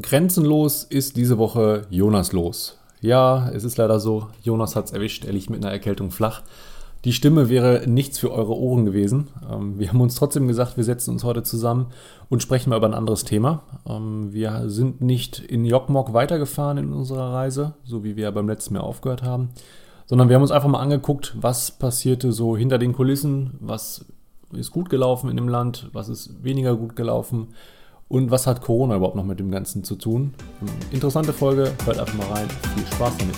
Grenzenlos ist diese Woche Jonas los. Ja, es ist leider so, Jonas hat es erwischt, er liegt mit einer Erkältung flach. Die Stimme wäre nichts für eure Ohren gewesen. Ähm, wir haben uns trotzdem gesagt, wir setzen uns heute zusammen und sprechen mal über ein anderes Thema. Ähm, wir sind nicht in Jokmok weitergefahren in unserer Reise, so wie wir beim letzten Mal aufgehört haben, sondern wir haben uns einfach mal angeguckt, was passierte so hinter den Kulissen, was ist gut gelaufen in dem Land, was ist weniger gut gelaufen und was hat Corona überhaupt noch mit dem Ganzen zu tun. Interessante Folge, hört einfach mal rein. Viel Spaß damit.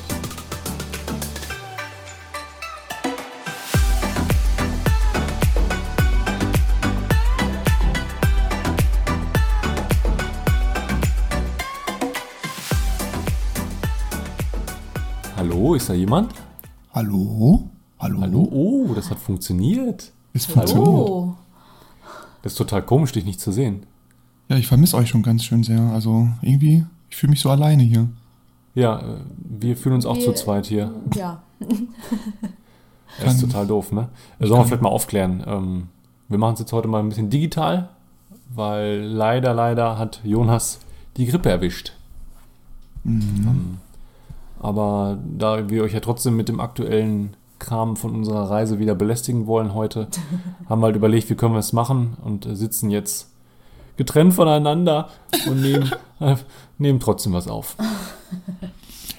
Hallo, ist da jemand? Hallo? Hallo? Hallo? Oh, das hat funktioniert. Es funktioniert. Oh, Das ist total komisch, dich nicht zu sehen. Ja, ich vermisse euch schon ganz schön sehr. Also irgendwie, ich fühle mich so alleine hier. Ja, äh, wir fühlen uns auch Wir- zu zweit hier. ja. Das ist total doof, ne? Sollen wir vielleicht mal aufklären. Ähm, wir machen es jetzt heute mal ein bisschen digital, weil leider, leider hat Jonas die Grippe erwischt. Ähm, aber da wir euch ja trotzdem mit dem aktuellen Kram von unserer Reise wieder belästigen wollen heute, haben wir halt überlegt, wie können wir es machen und sitzen jetzt getrennt voneinander und nehmen, äh, nehmen trotzdem was auf.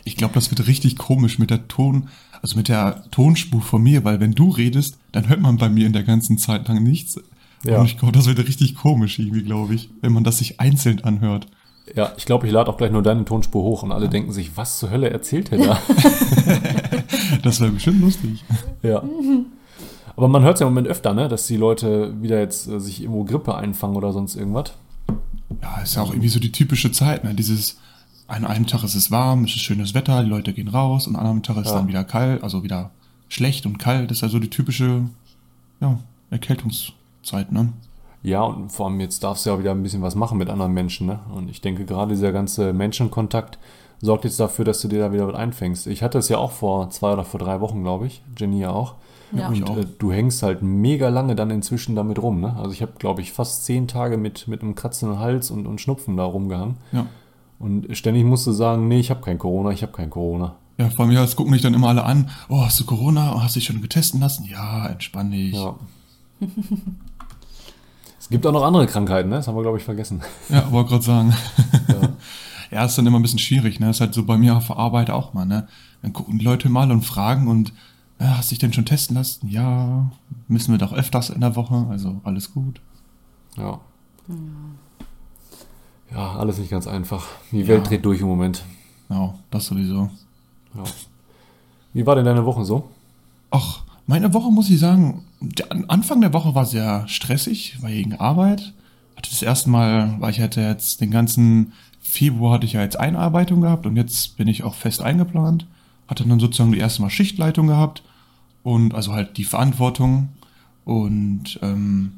Ich glaube, das wird richtig komisch mit der Ton, also mit der Tonspur von mir, weil wenn du redest, dann hört man bei mir in der ganzen Zeit lang nichts. Ja. Und ich glaube, das wird richtig komisch irgendwie, glaube ich, wenn man das sich einzeln anhört. Ja, ich glaube, ich lade auch gleich nur deine Tonspur hoch und alle denken sich, was zur Hölle erzählt er da? Das wäre bestimmt lustig. Ja. Aber man hört es ja im Moment öfter, ne? dass die Leute wieder jetzt äh, sich irgendwo Grippe einfangen oder sonst irgendwas. Ja, ist ja auch irgendwie so die typische Zeit, ne? Dieses, an einem Tag ist es warm, es ist schönes Wetter, die Leute gehen raus und an einem Tag ist Ja. dann wieder kalt, also wieder schlecht und kalt. Das ist ja so die typische, ja, Erkältungszeit, ne? Ja, und vor allem jetzt darfst du ja wieder ein bisschen was machen mit anderen Menschen. Ne? Und ich denke, gerade dieser ganze Menschenkontakt sorgt jetzt dafür, dass du dir da wieder was einfängst. Ich hatte es ja auch vor zwei oder vor drei Wochen, glaube ich. Jenny ja auch. Ja. Und äh, du hängst halt mega lange dann inzwischen damit rum. Ne? Also ich habe, glaube ich, fast zehn Tage mit, mit einem kratzenden Hals und, und Schnupfen da rumgehangen. Ja. Und ständig musst du sagen, nee, ich habe kein Corona, ich habe kein Corona. Ja, vor mir, es gucken mich dann immer alle an. Oh, hast du Corona? Oh, hast dich schon getesten lassen? Ja, entspann dich. Ja. es gibt auch noch andere Krankheiten, ne? Das haben wir, glaube ich, vergessen. Ja, wollte gerade sagen. Ja. Ja, ist dann immer ein bisschen schwierig, ne? Ist halt so bei mir auf der Arbeit auch mal, ne? Dann gucken die Leute mal und fragen und ja, hast dich denn schon testen lassen? Ja, müssen wir doch öfters in der Woche, also alles gut. Ja. Ja, alles nicht ganz einfach. Die Welt Ja. dreht durch im Moment. Ja, das sowieso. Ja. Wie war denn deine Woche so? Ach, meine Woche muss ich sagen, der An- Anfang der Woche war sehr stressig, war wegen Arbeit. Hatte das erste Mal, weil ich hatte jetzt den ganzen Februar hatte ich ja jetzt Einarbeitung gehabt und jetzt bin ich auch fest eingeplant. Hatte dann sozusagen die erste Mal Schichtleitung gehabt und also halt die Verantwortung. Und ähm,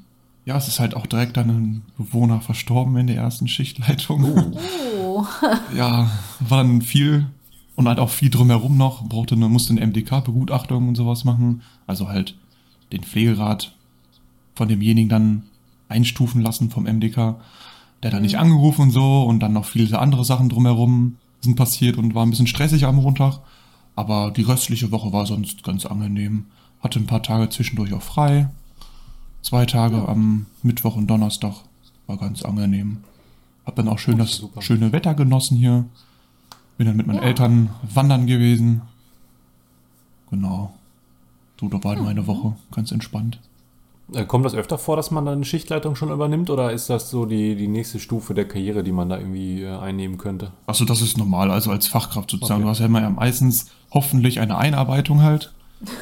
ja, es ist halt auch direkt dann ein Bewohner verstorben in der ersten Schichtleitung. Oh. ja, war dann viel und halt auch viel drumherum noch. Brauchte eine, musste eine MDK-Begutachtung und sowas machen. Also halt den Pflegerat von demjenigen dann einstufen lassen vom MDK. Der hat dann nicht angerufen und so und dann noch viele andere Sachen drumherum sind passiert und war ein bisschen stressig am Montag. Aber die restliche Woche war sonst ganz angenehm. Hatte ein paar Tage zwischendurch auch frei. Zwei Tage am Mittwoch und Donnerstag war ganz angenehm. Hab dann auch schön das super. schöne Wetter genossen hier. Bin dann mit meinen Ja. Eltern wandern gewesen. Genau. So, da war meine Woche ganz entspannt. Äh, Kommt das öfter vor, dass man dann eine Schichtleitung schon übernimmt oder ist das so die, die nächste Stufe der Karriere, die man da irgendwie äh, einnehmen könnte? Achso, das ist normal, also als Fachkraft sozusagen. Okay. Du hast ja immer ja meistens hoffentlich eine Einarbeitung halt,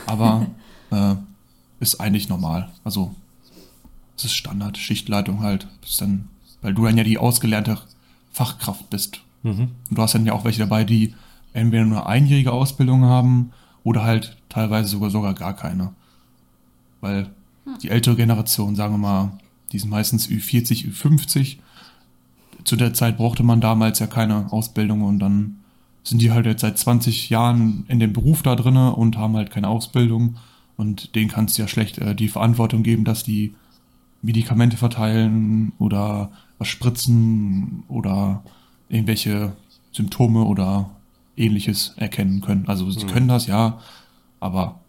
aber äh, ist eigentlich normal. Also es ist Standard, Schichtleitung halt. Dann, weil du dann ja die ausgelernte Fachkraft bist. Mhm. Und du hast dann ja auch welche dabei, die entweder nur eine einjährige Ausbildung haben oder halt teilweise sogar sogar gar keine. Weil die ältere Generation, sagen wir mal, die sind meistens Ü40, Ü50. Zu der Zeit brauchte man damals ja keine Ausbildung und dann sind die halt jetzt seit 20 Jahren in dem Beruf da drinne und haben halt keine Ausbildung und denen kannst du ja schlecht äh, die Verantwortung geben, dass die Medikamente verteilen oder was spritzen oder irgendwelche Symptome oder ähnliches erkennen können. Also sie Mhm. können das, ja, aber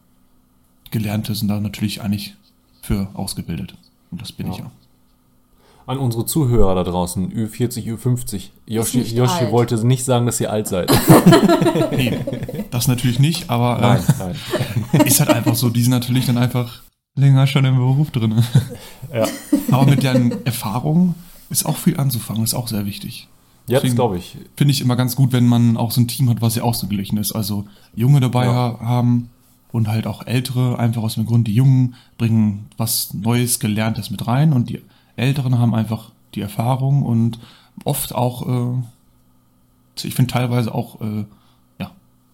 Gelernte sind da natürlich eigentlich für ausgebildet. Und das bin ich Ja. ja. An unsere Zuhörer da draußen, Ü40, Ü50. Yoshi, nicht Yoshi wollte nicht sagen, dass ihr alt seid. Nee, das natürlich nicht, aber nein, nein. äh, ist halt einfach so, die sind natürlich dann einfach länger schon im Beruf drin. Ja, Aber mit deren Erfahrung ist auch viel anzufangen, ist auch sehr wichtig. jetzt Deswegen- glaube ich. Finde ich immer ganz gut, wenn man auch so ein Team hat, was ja ausgeglichen ist. Also Junge dabei Ja. ha- haben und halt auch Ältere, einfach aus dem Grund, die Jungen bringen was Neues, Gelerntes mit rein und die Älteren haben einfach die Erfahrung und oft auch, äh, ich finde teilweise auch, äh, ja,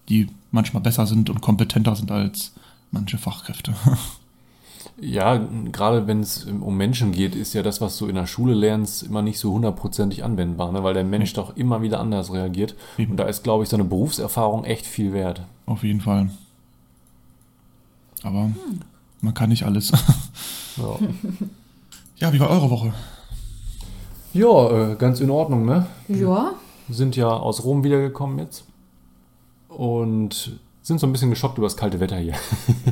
die manchmal besser sind und kompetenter sind als manche Fachkräfte. Ja, gerade wenn es um Menschen geht, ist ja das, was du in der Schule lernst, immer nicht so hundertprozentig anwendbar, ne? weil der Mensch doch immer wieder anders reagiert. Eben. Und da ist, glaube ich, so eine Berufserfahrung echt viel wert. Auf jeden Fall. Aber man kann nicht alles. Ja, ja, wie war eure Woche? ja äh, ganz in Ordnung, ne? Ja, Wir sind ja aus Rom wiedergekommen jetzt und sind so ein bisschen geschockt über das kalte Wetter hier.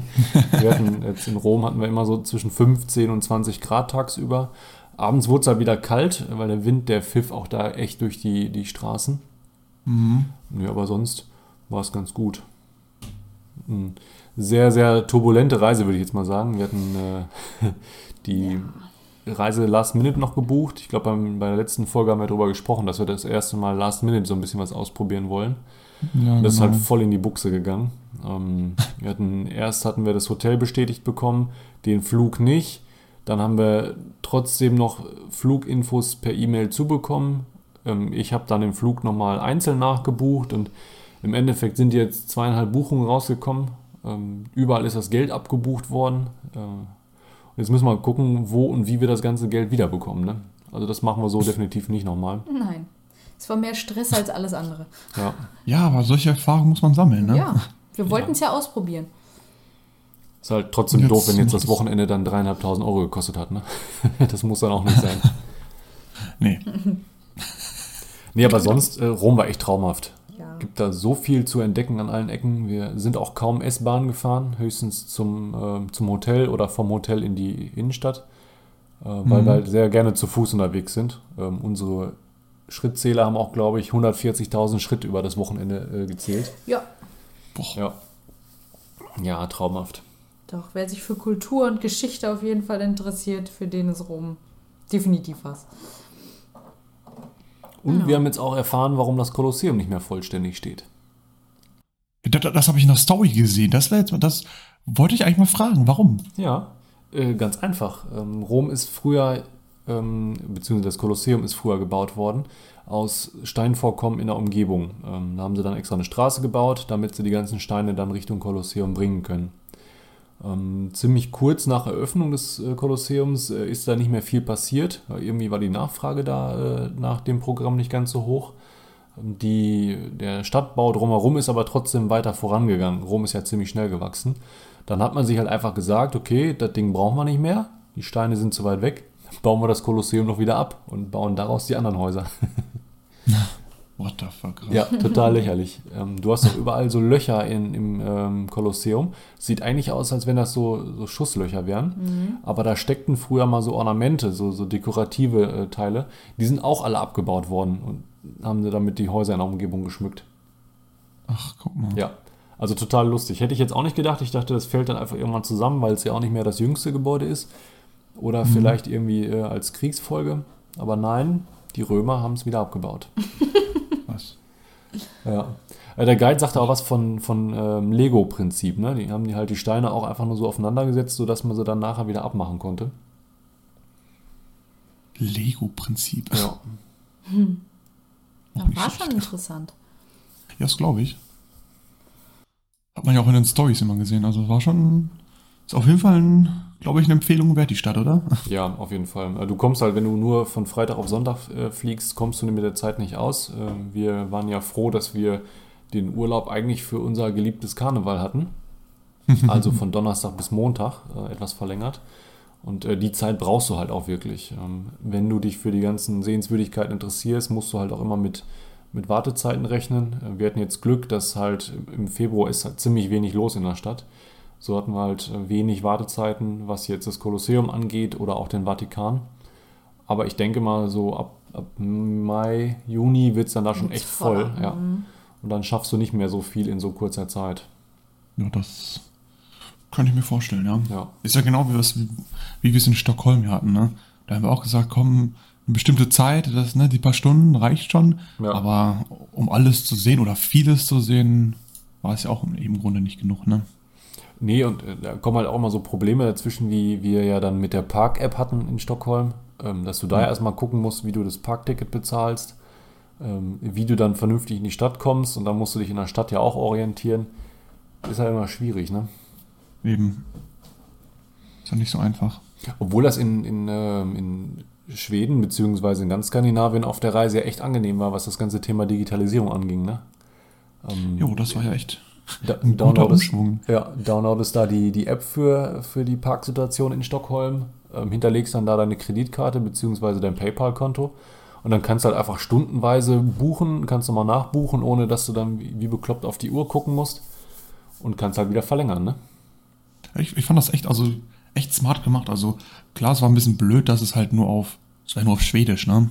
wir hatten jetzt in Rom hatten wir immer so zwischen 15 und 20 Grad tagsüber. Abends wurde es halt wieder kalt, weil der Wind, der pfiff auch da echt durch die, die Straßen. Mhm. Ja, aber sonst war es ganz gut. Eine sehr, sehr turbulente Reise, würde ich jetzt mal sagen. Wir hatten äh, die Reise Last Minute noch gebucht. Ich glaube, bei der letzten Folge haben wir darüber gesprochen, dass wir das erste Mal Last Minute so ein bisschen was ausprobieren wollen. Ja, Das ist genau. halt voll in die Buchse gegangen. Ähm, wir hatten, erst hatten wir das Hotel bestätigt bekommen, den Flug nicht. Dann haben wir trotzdem noch Fluginfos per E-Mail zubekommen. Ähm, ich habe dann den Flug nochmal einzeln nachgebucht und im Endeffekt sind jetzt zweieinhalb Buchungen rausgekommen. Ähm, überall ist das Geld abgebucht worden. Äh, und jetzt müssen wir mal gucken, wo und wie wir das ganze Geld wiederbekommen. Ne? Also das machen wir so definitiv nicht nochmal. nein. Es war mehr Stress als alles andere. Ja. Ja, aber solche Erfahrungen muss man sammeln, ne? Ja, wir wollten es ja ausprobieren. Ist halt trotzdem Jetzt doof, wenn jetzt das Wochenende dann dreieinhalbtausend Euro gekostet hat. Ne? Das muss dann auch nicht sein. Nee. Nee, aber sonst, äh, Rom war echt traumhaft. Gibt da so viel zu entdecken an allen Ecken. Wir sind auch kaum S-Bahn gefahren, höchstens zum, ähm, zum Hotel oder vom Hotel in die Innenstadt, äh, weil Mhm. wir halt sehr gerne zu Fuß unterwegs sind. Ähm, unsere Schrittzähler haben auch, glaube ich, 140.000 Schritt über das Wochenende äh, gezählt. Ja, Boah. Ja. Ja, traumhaft. doch, wer sich für Kultur und Geschichte auf jeden Fall interessiert, für den ist Rom definitiv was. Und Genau. wir haben jetzt auch erfahren, warum das Kolosseum nicht mehr vollständig steht. Das, das habe ich in der Story gesehen. Das, jetzt, das wollte ich eigentlich mal fragen. Warum? Ja, äh, ganz einfach. Ähm, Rom ist früher, ähm, beziehungsweise das Kolosseum ist früher gebaut worden aus Steinvorkommen in der Umgebung. Ähm, da haben sie dann extra eine Straße gebaut, damit sie die ganzen Steine dann Richtung Kolosseum bringen können. Ähm, ziemlich kurz nach Eröffnung des äh, Kolosseums äh, ist da nicht mehr viel passiert. Weil irgendwie war die Nachfrage da äh, nach dem Programm nicht ganz so hoch. Ähm, Die, der Stadtbau drumherum ist aber trotzdem weiter vorangegangen. Rom ist ja ziemlich schnell gewachsen. Dann hat man sich halt einfach gesagt, okay, das Ding brauchen wir nicht mehr. Die Steine sind zu weit weg. Bauen wir das Kolosseum noch wieder ab und bauen daraus die anderen Häuser. What the fuck? krass. Ja, total lächerlich. Ähm, du hast doch überall so Löcher in, im ähm, Kolosseum. Sieht eigentlich aus, als wenn das so, so Schusslöcher wären. Aber da steckten früher mal so Ornamente, so, so dekorative äh, Teile. Die sind auch alle abgebaut worden und haben sie damit die Häuser in der Umgebung geschmückt. Ach, guck mal. Ja, also total lustig. Hätte ich jetzt auch nicht gedacht. Ich dachte, das fällt dann einfach irgendwann zusammen, weil es ja auch nicht mehr das jüngste Gebäude ist. Oder vielleicht irgendwie äh, als Kriegsfolge. Aber nein, die Römer haben es wieder abgebaut. Ja. Äh, Der Guide sagte auch was von, von ähm, Lego-Prinzip. Ne? Die haben die halt die Steine auch einfach nur so aufeinander gesetzt, sodass man sie dann nachher wieder abmachen konnte. Lego-Prinzip. Ja. Ja, nicht war schon interessant. Ja, das glaube ich. Hat man ja auch in den Stories immer gesehen. Also war schon. Ist auf jeden Fall, ein, glaube ich, eine Empfehlung wert, die Stadt, oder? Ja, auf jeden Fall. Äh, Du kommst halt, wenn du nur von Freitag auf Sonntag äh, fliegst, kommst du mit der Zeit nicht aus. Äh, wir waren ja froh, dass wir den Urlaub eigentlich für unser geliebtes Karneval hatten. Also von Donnerstag bis Montag, äh, etwas verlängert. Und äh, die Zeit brauchst du halt auch wirklich. Ähm, wenn du dich für die ganzen Sehenswürdigkeiten interessierst, musst du halt auch immer mit, mit Wartezeiten rechnen. Wir hatten jetzt Glück, dass halt im Februar ist halt ziemlich wenig los in der Stadt. So hatten wir halt äh, wenig Wartezeiten, was jetzt das Kolosseum angeht oder auch den Vatikan. Aber ich denke mal, so ab, ab Mai, Juni wird es dann da schon echt voll. Ja. mhm. Und dann schaffst du nicht mehr so viel in so kurzer Zeit. Ja, das könnte ich mir vorstellen, ja. Ja. Ist ja genau wie, wir es- wie wir es in Stockholm hier hatten, ne? Da haben wir auch gesagt, komm, eine bestimmte Zeit, das, ne, die paar Stunden reicht schon. Ja. Aber um alles zu sehen oder vieles zu sehen, war es ja auch im Grunde nicht genug, ne? Nee, und äh, da kommen halt auch immer so Probleme dazwischen, wie wir ja dann mit der Park-App hatten in Stockholm, ähm, dass du da Ja. erstmal gucken musst, wie du das Parkticket bezahlst, ähm, wie du dann vernünftig in die Stadt kommst und dann musst du dich in der Stadt ja auch orientieren. Ist halt immer schwierig, ne? Eben. Ist ja nicht so einfach. Obwohl das in, in, ähm, in Schweden beziehungsweise in ganz Skandinavien auf der Reise ja echt angenehm war, was das ganze Thema Digitalisierung anging, ne? Ähm, Jo, das war ja echt da, downloadest, Umschwung. Ja, downloadest da die, die App für, für die Parksituation in Stockholm, ähm, hinterlegst dann da deine Kreditkarte bzw. dein PayPal-Konto und dann kannst du halt einfach stundenweise buchen, kannst du mal nachbuchen, ohne dass du dann wie, wie bekloppt auf die Uhr gucken musst und kannst halt wieder verlängern, ne? Ich, ich fand das echt, also echt smart gemacht. Also klar, es war ein bisschen blöd, dass es halt nur auf, es war nur auf Schwedisch, ne?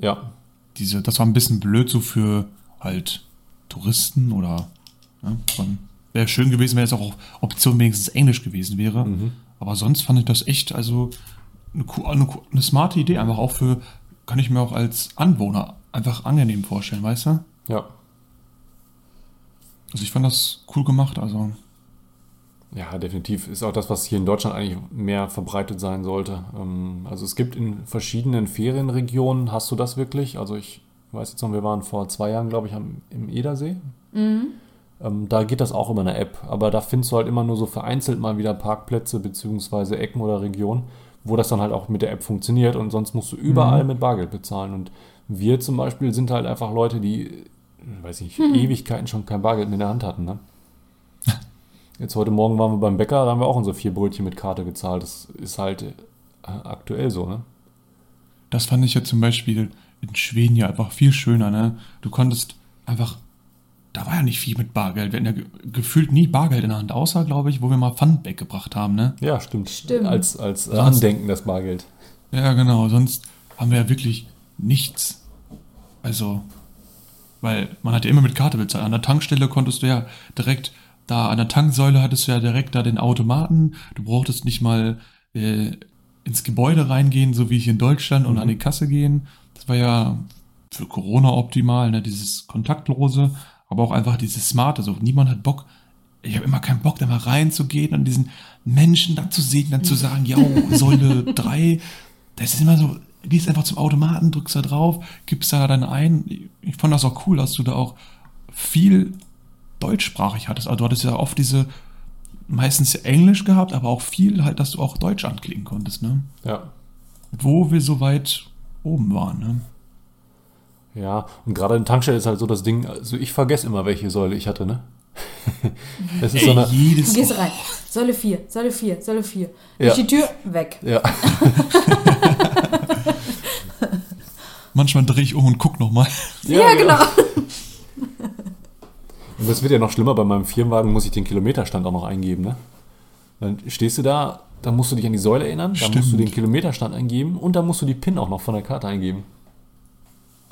Ja, Diese, das war ein bisschen blöd so für halt Touristen oder ne? Wäre schön gewesen, wenn es auch auf Option wenigstens Englisch gewesen wäre. Mhm. Aber sonst fand ich das echt, also eine, eine, eine smarte Idee, einfach auch für, kann ich mir auch als Anwohner einfach angenehm vorstellen, weißt du? ja. Also ich fand das cool gemacht, also Ja, definitiv. Ist auch das, was hier in Deutschland eigentlich mehr verbreitet sein sollte. Ähm, Also es gibt in verschiedenen Ferienregionen, hast du das wirklich? Also ich weiß jetzt noch, wir waren vor zwei Jahren, glaube ich, am, im Edersee. Ähm, da geht das auch über eine App, aber da findest du halt immer nur so vereinzelt mal wieder Parkplätze beziehungsweise Ecken oder Regionen, wo das dann halt auch mit der App funktioniert und sonst musst du überall mit Bargeld bezahlen. Und wir zum Beispiel sind halt einfach Leute, die, weiß ich nicht, Ewigkeiten schon kein Bargeld mehr in der Hand hatten. Ne? Jetzt heute Morgen waren wir beim Bäcker, da haben wir auch unsere vier Brötchen mit Karte gezahlt. Das ist halt äh, aktuell so, ne? Das fand ich ja zum Beispiel in Schweden ja einfach viel schöner, ne? Du konntest einfach, da war ja nicht viel mit Bargeld. Wir hatten ja ge gefühlt nie Bargeld in der Hand, außer, glaube ich, wo wir mal Pfand weggebracht haben, ne? Ja, stimmt. Stimmt. Als, als Sonst- Andenken das Bargeld. Ja, genau, sonst haben wir ja wirklich nichts. Also, weil man hat ja immer mit Karte bezahlt. An der Tankstelle konntest du ja direkt, da an der Tanksäule hattest du ja direkt da den Automaten. Du brauchtest nicht mal äh, ins Gebäude reingehen, so wie hier in Deutschland, und Mhm. an die Kasse gehen. Das war ja für Corona optimal, ne? dieses Kontaktlose, aber auch einfach dieses Smarte. So, niemand hat Bock. Ich habe immer keinen Bock, da mal reinzugehen und diesen Menschen da zu sehen, dann zu sagen, ja, Säule 3, das ist immer so, gehst einfach zum Automaten, drückst da drauf, gibst da dann ein. Ich fand das auch cool, dass du da auch viel deutschsprachig hattest. Also du hattest ja oft diese, meistens Englisch gehabt, aber auch viel halt, dass du auch Deutsch anklicken konntest, ne? Ja. Wo wir so weit oben waren, ne? Ja, und gerade in Tankstelle ist halt so das Ding, also ich vergesse immer, welche Säule ich hatte, ne? Das ist so Ey, eine. jedes Du gehst rein. Säule 4, Säule 4, Säule 4. Ja. Durch die Tür, weg. Ja, Manchmal drehe ich um und guck nochmal. Ja, genau. Und das wird ja noch schlimmer, bei meinem Firmenwagen muss ich den Kilometerstand auch noch eingeben, ne? Dann stehst du da, dann musst du dich an die Säule erinnern, dann musst du Stimmt. den Kilometerstand eingeben und dann musst du die PIN auch noch von der Karte eingeben.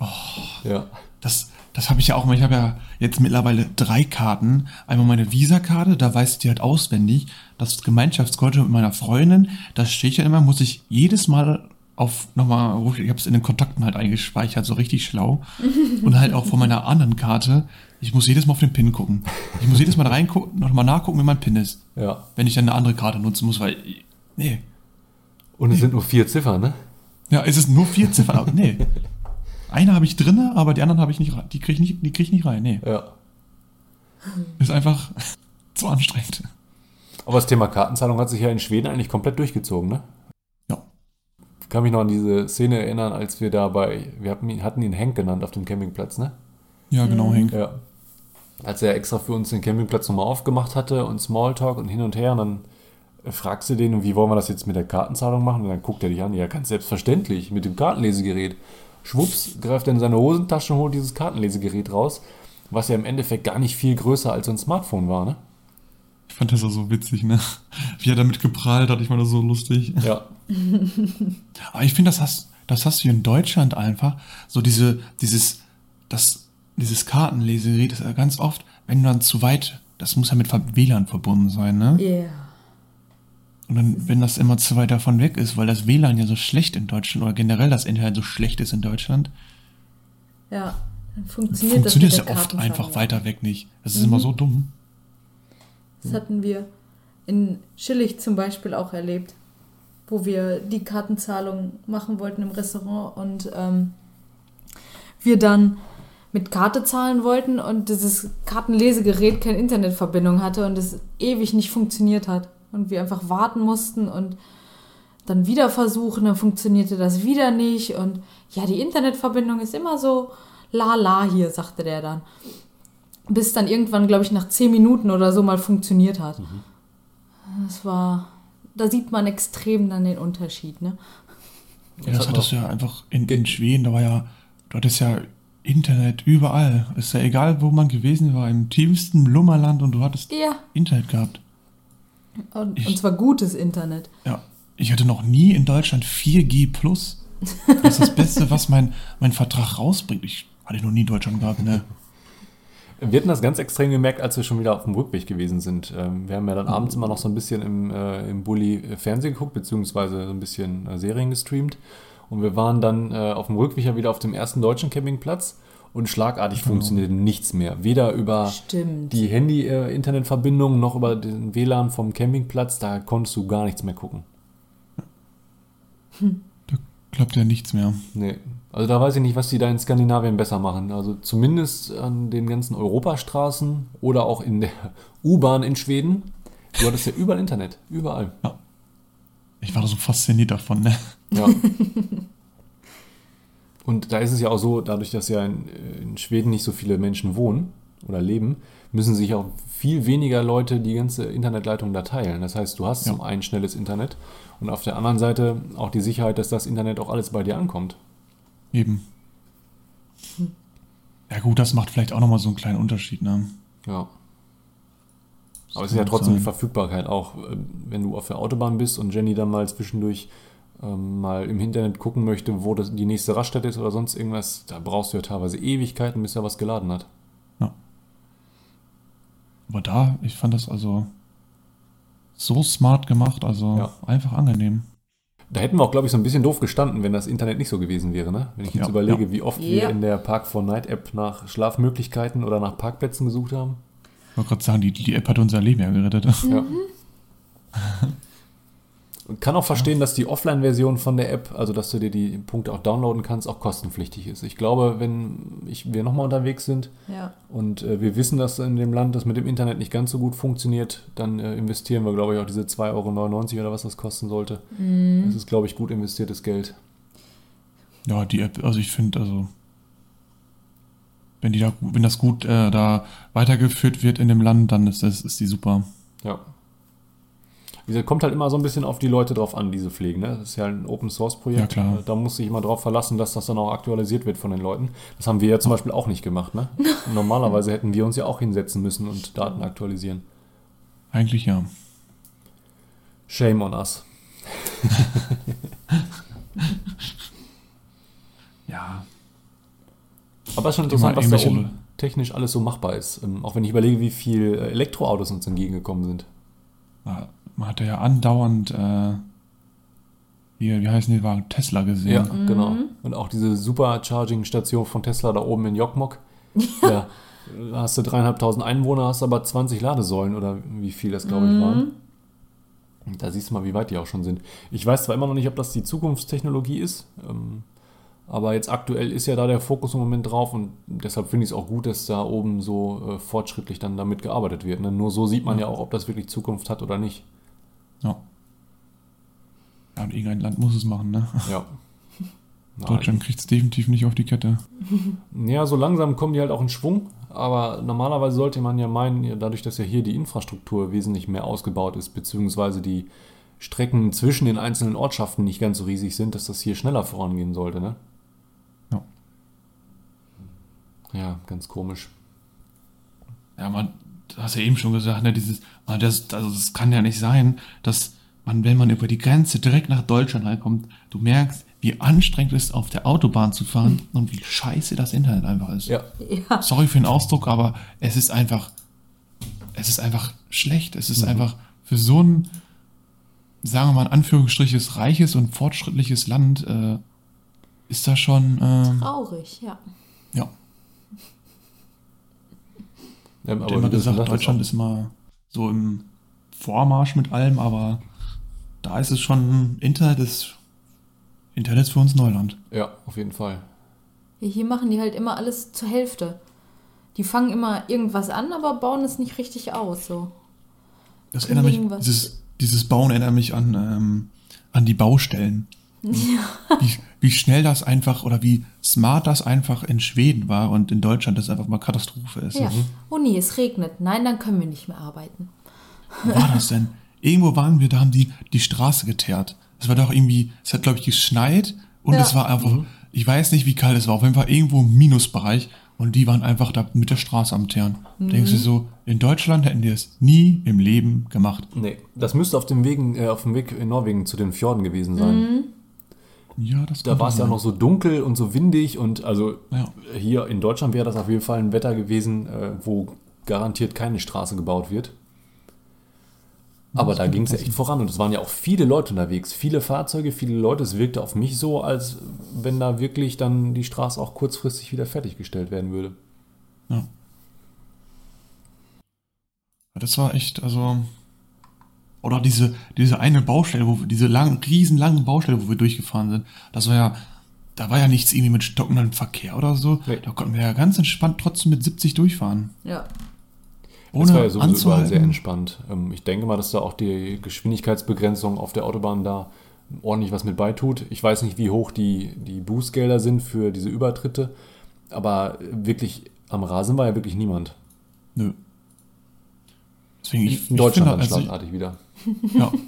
Oh. Ja. Das, das habe ich ja auch mal. Ich habe ja jetzt mittlerweile drei Karten. Einmal meine Visa-Karte, da weiß ich die halt auswendig. Das Gemeinschaftskonto mit meiner Freundin, da steht ja immer, muss ich jedes Mal auf nochmal, ich habe es in den Kontakten halt eingespeichert, so richtig schlau. Und halt auch von meiner anderen Karte, ich muss jedes Mal auf den PIN gucken. Ich muss jedes Mal reingucken, nochmal nachgucken, wie mein PIN ist. Ja. Wenn ich dann eine andere Karte nutzen muss, weil, nee. Und es sind nur vier Ziffern, ne? Ja, es ist nur vier Ziffern, aber nee. Eine habe ich drinne, aber die anderen habe ich nicht rein. Die kriege ich nicht, die krieg ich nicht rein, nee. Ja. Ist einfach zu anstrengend. Aber das Thema Kartenzahlung hat sich ja in Schweden eigentlich komplett durchgezogen, ne? Ja. Ich kann mich noch an diese Szene erinnern, als wir da bei, wir hatten ihn, hatten ihn Hank genannt auf dem Campingplatz, ne? Ja, genau, Henk. Ja. Als er extra für uns den Campingplatz nochmal aufgemacht hatte und Smalltalk und hin und her und dann fragst du den, wie wollen wir das jetzt mit der Kartenzahlung machen? Und dann guckt er dich an, ja, ganz selbstverständlich, mit dem Kartenlesegerät. Schwupps, greift er in seine Hosentasche und holt dieses Kartenlesegerät raus, was ja im Endeffekt gar nicht viel größer als ein Smartphone war, ne? Ich fand das auch so witzig, ne? Wie er damit geprahlt hat, ich fand das so lustig. Ja. Aber ich finde, das hast, das hast du in Deutschland einfach. So diese, dieses, das, dieses Kartenlesegerät ist ja ganz oft, wenn du dann zu weit, das muss ja mit WLAN verbunden sein, ne? Yeah. Und dann, wenn das immer zu weit davon weg ist, weil das WLAN ja so schlecht in Deutschland oder generell das Internet so schlecht ist in Deutschland, Ja. Dann funktioniert, funktioniert das ja oft einfach weiter weg nicht. Das ist immer so dumm. Das hatten wir in Schillig zum Beispiel auch erlebt, wo wir die Kartenzahlung machen wollten im Restaurant und ähm, wir dann mit Karte zahlen wollten und dieses Kartenlesegerät keine Internetverbindung hatte und es ewig nicht funktioniert hat. Und wir einfach warten mussten und dann wieder versuchen, dann funktionierte das wieder nicht. Und ja, die Internetverbindung ist immer so la la hier, sagte der dann. Bis dann irgendwann, glaube ich, nach zehn Minuten oder so mal funktioniert hat. Das war, da sieht man extrem dann den Unterschied, ne? Ja, das hattest du ja einfach in, in Schweden, da war ja, du hattest ja Internet überall. Ist ja egal, wo man gewesen war, im tiefsten Lummerland und du hattest Ja, Internet gehabt. Und, Ich- und zwar gutes Internet. Ja, ich hatte noch nie in Deutschland 4G plus. Das ist das Beste, was mein, mein Vertrag rausbringt. Ich hatte ich noch nie in Deutschland gehabt, ne? Wir hatten das ganz extrem gemerkt, als wir schon wieder auf dem Rückweg gewesen sind. Ähm, Wir haben ja dann abends immer noch so ein bisschen im, äh, im Bulli äh, Fernsehen geguckt, beziehungsweise so ein bisschen äh, Serien gestreamt. Und wir waren dann äh, auf dem Rückweg ja wieder auf dem ersten deutschen Campingplatz und schlagartig funktionierte nichts mehr. Weder über Stimmt. die Handy-Internetverbindung noch über den WLAN vom Campingplatz, da konntest du gar nichts mehr gucken. Da klappt ja nichts mehr. Nee. Also da weiß ich nicht, was die da in Skandinavien besser machen. Also zumindest an den ganzen Europastraßen oder auch in der U-Bahn in Schweden. Du hattest ja überall Internet. Überall. Ich war da so fasziniert davon, ne? Ja. Und da ist es ja auch so, dadurch, dass ja in, in Schweden nicht so viele Menschen wohnen oder leben, müssen sich auch viel weniger Leute die ganze Internetleitung da teilen. Das heißt, du hast Ja. zum einen schnelles Internet und auf der anderen Seite auch die Sicherheit, dass das Internet auch alles bei dir ankommt. Eben. Ja gut, das macht vielleicht auch nochmal so einen kleinen Unterschied, ne? Ja. Aber es ist ja trotzdem die sein. Verfügbarkeit auch, ähm, wenn du auf der Autobahn bist und Jenny dann mal zwischendurch ähm, mal im Internet gucken möchte, wo das, die nächste Raststätte ist oder sonst irgendwas, da brauchst du ja teilweise Ewigkeiten, bis er was geladen hat. Aber da, ich fand das also so smart gemacht, also Ja. einfach angenehm. Da hätten wir auch, glaube ich, so ein bisschen doof gestanden, wenn das Internet nicht so gewesen wäre. Ne? Wenn ich jetzt Ja, überlege, ja. wie oft Ja. wir in der Park 4 Night App nach Schlafmöglichkeiten oder nach Parkplätzen gesucht haben. Ich wollte gerade sagen, die, die App hat unser Leben ja gerettet. Ja. Und kann auch verstehen, dass die Offline-Version von der App, also dass du dir die Punkte auch downloaden kannst, auch kostenpflichtig ist. Ich glaube, wenn ich, wir nochmal unterwegs sind Ja. und äh, wir wissen, dass in dem Land das mit dem Internet nicht ganz so gut funktioniert, dann äh, investieren wir, glaube ich, auch diese 2,99 Euro oder was das kosten sollte. Das ist, glaube ich, gut investiertes Geld. Ja, die App, also ich finde, also wenn die da, wenn das gut äh, da weitergeführt wird in dem Land, dann ist das ist die super. Ja. Wie gesagt, kommt halt immer so ein bisschen auf die Leute drauf an, diese pflegen. Ne? Das ist ja ein Open Source Projekt. Ja. Da muss sich immer drauf verlassen, dass das dann auch aktualisiert wird von den Leuten. Das haben wir ja zum Beispiel auch nicht gemacht. Ne? Normalerweise hätten wir uns ja auch hinsetzen müssen und Daten aktualisieren. Eigentlich ja. Shame on us. Ja. Aber es ist schon interessant, was da oben technisch alles so machbar ist. Ähm, Auch wenn ich überlege, wie viel äh, Elektroautos uns entgegengekommen sind. Ja, Man hat ja andauernd äh, hier, wie heißen die Wagen? Tesla gesehen. Ja, genau. Und auch diese Supercharging-Station von Tesla da oben in Jokmok. Ja. Da hast du dreieinhalbtausend Einwohner, hast aber 20 Ladesäulen oder wie viel das, glaube ich, waren. Und Da siehst du mal, wie weit die auch schon sind. Ich weiß zwar immer noch nicht, ob das die Zukunftstechnologie ist, ähm, aber jetzt aktuell ist ja da der Fokus im Moment drauf und deshalb finde ich es auch gut, dass da oben so äh, fortschrittlich dann damit gearbeitet wird. Ne? Nur so sieht man ja auch, ob das wirklich Zukunft hat oder nicht. Ja. Ja, und irgendein Land muss es machen, ne? Ja. Deutschland kriegt es definitiv nicht auf die Kette. Ja, so langsam kommen die halt auch in Schwung. aber normalerweise sollte man ja meinen, dadurch, dass ja hier die Infrastruktur wesentlich mehr ausgebaut ist, beziehungsweise die Strecken zwischen den einzelnen Ortschaften nicht ganz so riesig sind, dass das hier schneller vorangehen sollte, ne? Ja. Ja, ganz komisch. Ja, man, hast ja eben schon gesagt, ne, dieses, ah, das, also das kann ja nicht sein, dass man, wenn man über die Grenze direkt nach Deutschland reinkommt, du merkst, wie anstrengend es ist, auf der Autobahn zu fahren und wie scheiße das Internet einfach ist. Ja. Ja. Sorry für den Ausdruck, aber es ist einfach, es ist einfach schlecht. Es ist Mhm. einfach für so ein, sagen wir mal in Anführungsstriches, reiches und fortschrittliches Land, äh, ist das schon, ähm, Traurig, ja. ja. Ja Ich aber habe immer gesagt, Deutschland ist immer so im Vormarsch mit allem, aber da ist es schon, Internet ist, Internet ist für uns Neuland. Ja, auf jeden Fall. Ja, Hier machen die halt immer alles zur Hälfte. Die fangen immer irgendwas an, aber bauen es nicht richtig aus. So. Das erinnert mich, dieses, dieses Bauen erinnert mich an, ähm, an die Baustellen. Wie, wie schnell das einfach oder wie smart das einfach in Schweden war und in Deutschland das einfach mal Katastrophe ist. Ja. Oh nee, es regnet. Nein, dann können wir nicht mehr arbeiten. Wo war das denn? Irgendwo waren wir, da haben die die Straße geteert. Es war doch irgendwie, es hat glaube ich geschneit und Ja. es war einfach, ich weiß nicht wie kalt es war, auf jeden Fall irgendwo im Minusbereich und die waren einfach da mit der Straße am Teeren. Mhm. Denkst du so, in Deutschland hätten die es nie im Leben gemacht. Nee, das müsste auf dem, Wegen, äh, auf dem Weg in Norwegen zu den Fjorden gewesen sein. Ja, das Da war es ja noch so dunkel und so windig und also Ja. hier in Deutschland wäre das auf jeden Fall ein Wetter gewesen, äh, wo garantiert keine Straße gebaut wird. Aber da ging es ja echt voran und es waren ja auch viele Leute unterwegs, viele Fahrzeuge, viele Leute. Es wirkte auf mich so, als wenn da wirklich dann die Straße auch kurzfristig wieder fertiggestellt werden würde. Ja, Das war echt, also. Oder diese, diese eine Baustelle, wo wir, diese lang, riesenlange Baustelle, wo wir durchgefahren sind, das war ja, da war ja nichts irgendwie mit stockendem Verkehr oder so. Nee. Da konnten wir ja ganz entspannt trotzdem mit 70 durchfahren. Ja. Das war ja sowieso überall sehr entspannt. Ähm, Ich denke mal, dass da auch die Geschwindigkeitsbegrenzung auf der Autobahn da ordentlich was mit beitut. Ich weiß nicht, wie hoch die, die Bußgelder sind für diese Übertritte, aber wirklich am Rasen war ja wirklich niemand. Nö. Deswegen, ich, In Deutschland ich dann finde, also, schlagartig wieder. Ja.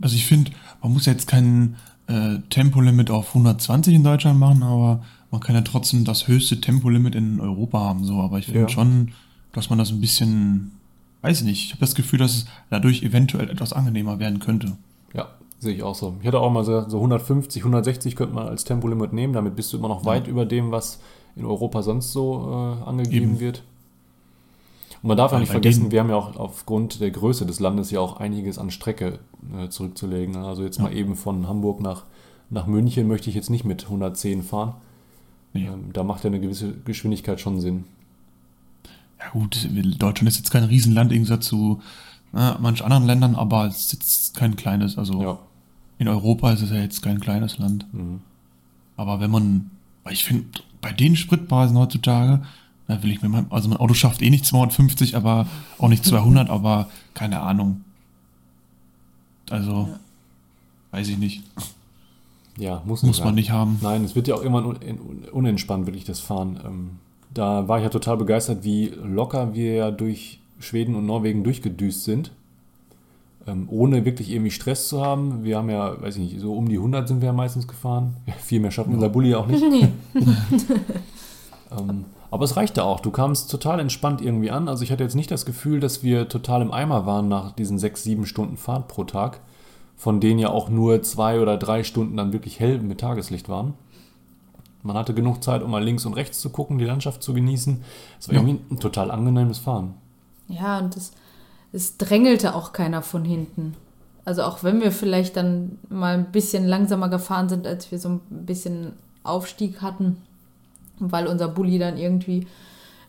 Also ich finde, man muss jetzt kein äh, Tempolimit auf 120 in Deutschland machen, aber man kann ja trotzdem das höchste Tempolimit in Europa haben. So, aber ich finde Ja. schon, dass man das ein bisschen, weiß ich nicht, ich habe das Gefühl, dass es dadurch eventuell etwas angenehmer werden könnte. Ja, sehe ich auch so. Ich hatte auch mal so, so 150, 160 könnte man als Tempolimit nehmen. Damit bist du immer noch weit über dem, was in Europa sonst so äh, angegeben Eben. wird. Und man darf ja nicht vergessen, wir haben ja auch aufgrund der Größe des Landes ja auch einiges an Strecke äh, zurückzulegen. Also jetzt Ja. mal eben von Hamburg nach, nach München möchte ich jetzt nicht mit 110 fahren. Nee. Ähm, da macht ja eine gewisse Geschwindigkeit schon Sinn. Ja gut, Deutschland ist jetzt kein Riesenland im Gegensatz zu äh, manch anderen Ländern, aber es ist jetzt kein kleines, also Ja. in Europa ist es ja jetzt kein kleines Land. Mhm. Aber wenn man, ich finde, bei den Spritpreisen heutzutage, da will ich mir mal, also mein Auto schafft eh nicht 250, aber auch nicht 200, aber keine Ahnung. Also, weiß ich nicht. Ja, muss, Muss sein. man nicht haben. Nein, es wird ja auch irgendwann un un- unentspannt, wirklich das Fahren. Ähm, da war ich ja total begeistert, wie locker wir ja durch Schweden und Norwegen durchgedüst sind. Ähm, ohne wirklich irgendwie Stress zu haben. Wir haben ja, weiß ich nicht, so um die 100 sind wir ja meistens gefahren. Ja, viel mehr schaffen unser Bulli auch nicht. Nee. Ähm, aber es reichte auch. Du kamst total entspannt irgendwie an. Also ich hatte jetzt nicht das Gefühl, dass wir total im Eimer waren nach diesen sechs, sieben Stunden Fahrt pro Tag, von denen ja auch nur zwei oder drei Stunden dann wirklich hell mit Tageslicht waren. Man hatte genug Zeit, um mal links und rechts zu gucken, die Landschaft zu genießen. Es war Ja. irgendwie ein total angenehmes Fahren. Ja, und es, es drängelte auch keiner von hinten. Also auch wenn wir vielleicht dann mal ein bisschen langsamer gefahren sind, als wir so ein bisschen Aufstieg hatten, weil unser Bulli dann irgendwie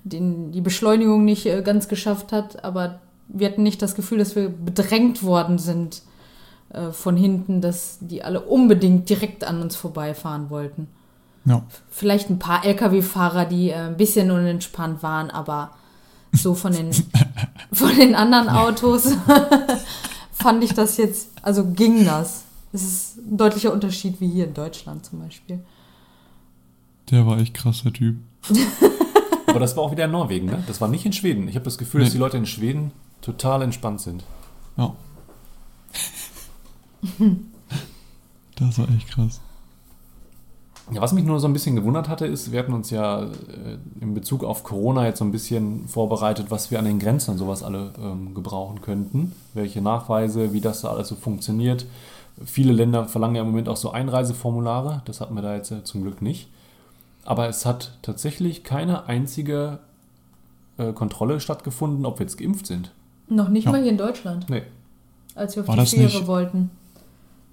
den, die Beschleunigung nicht äh, ganz geschafft hat, aber wir hatten nicht das Gefühl, dass wir bedrängt worden sind äh, von hinten, dass die alle unbedingt direkt an uns vorbeifahren wollten. Ja. Vielleicht ein paar Lkw-Fahrer, die äh, ein bisschen unentspannt waren, aber so von den, von den anderen Autos fand ich das jetzt, also ging das. Es ist ein deutlicher Unterschied wie hier in Deutschland zum Beispiel. Der war echt krasser Typ. Aber das war auch wieder in Norwegen, ne? Das war nicht in Schweden. Ich habe das Gefühl, dass Nee. die Leute in Schweden total entspannt sind. Ja. das war echt krass. Ja, was mich nur so ein bisschen gewundert hatte, ist, wir hatten uns ja äh, in Bezug auf Corona jetzt so ein bisschen vorbereitet, was wir an den Grenzen und sowas alle ähm, gebrauchen könnten. Welche Nachweise, wie das da alles so funktioniert. Viele Länder verlangen ja im Moment auch so Einreiseformulare. Das hatten wir da jetzt ja zum Glück nicht. Aber es hat tatsächlich keine einzige äh, Kontrolle stattgefunden, ob wir jetzt geimpft sind. Noch nicht Ja. mal hier in Deutschland, Nee. als wir auf War die Fähre nicht- wollten.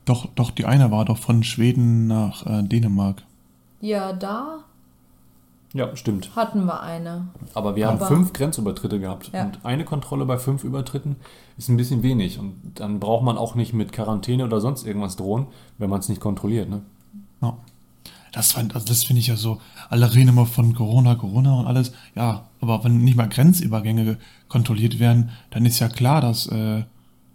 Doch, doch, die eine war doch von Schweden nach äh, Dänemark. Ja, da Ja, stimmt. hatten wir eine. Aber wir haben Aber- fünf Grenzübertritte gehabt. Ja. Und eine Kontrolle bei fünf Übertritten ist ein bisschen wenig. Und dann braucht man auch nicht mit Quarantäne oder sonst irgendwas drohen, wenn man es nicht kontrolliert. Ne? Ja. Das, fand- also das finde ich ja so, alle reden immer von Corona, Corona und alles. Ja, aber wenn nicht mal Grenzübergänge ge- kontrolliert werden, dann ist ja klar, dass, äh,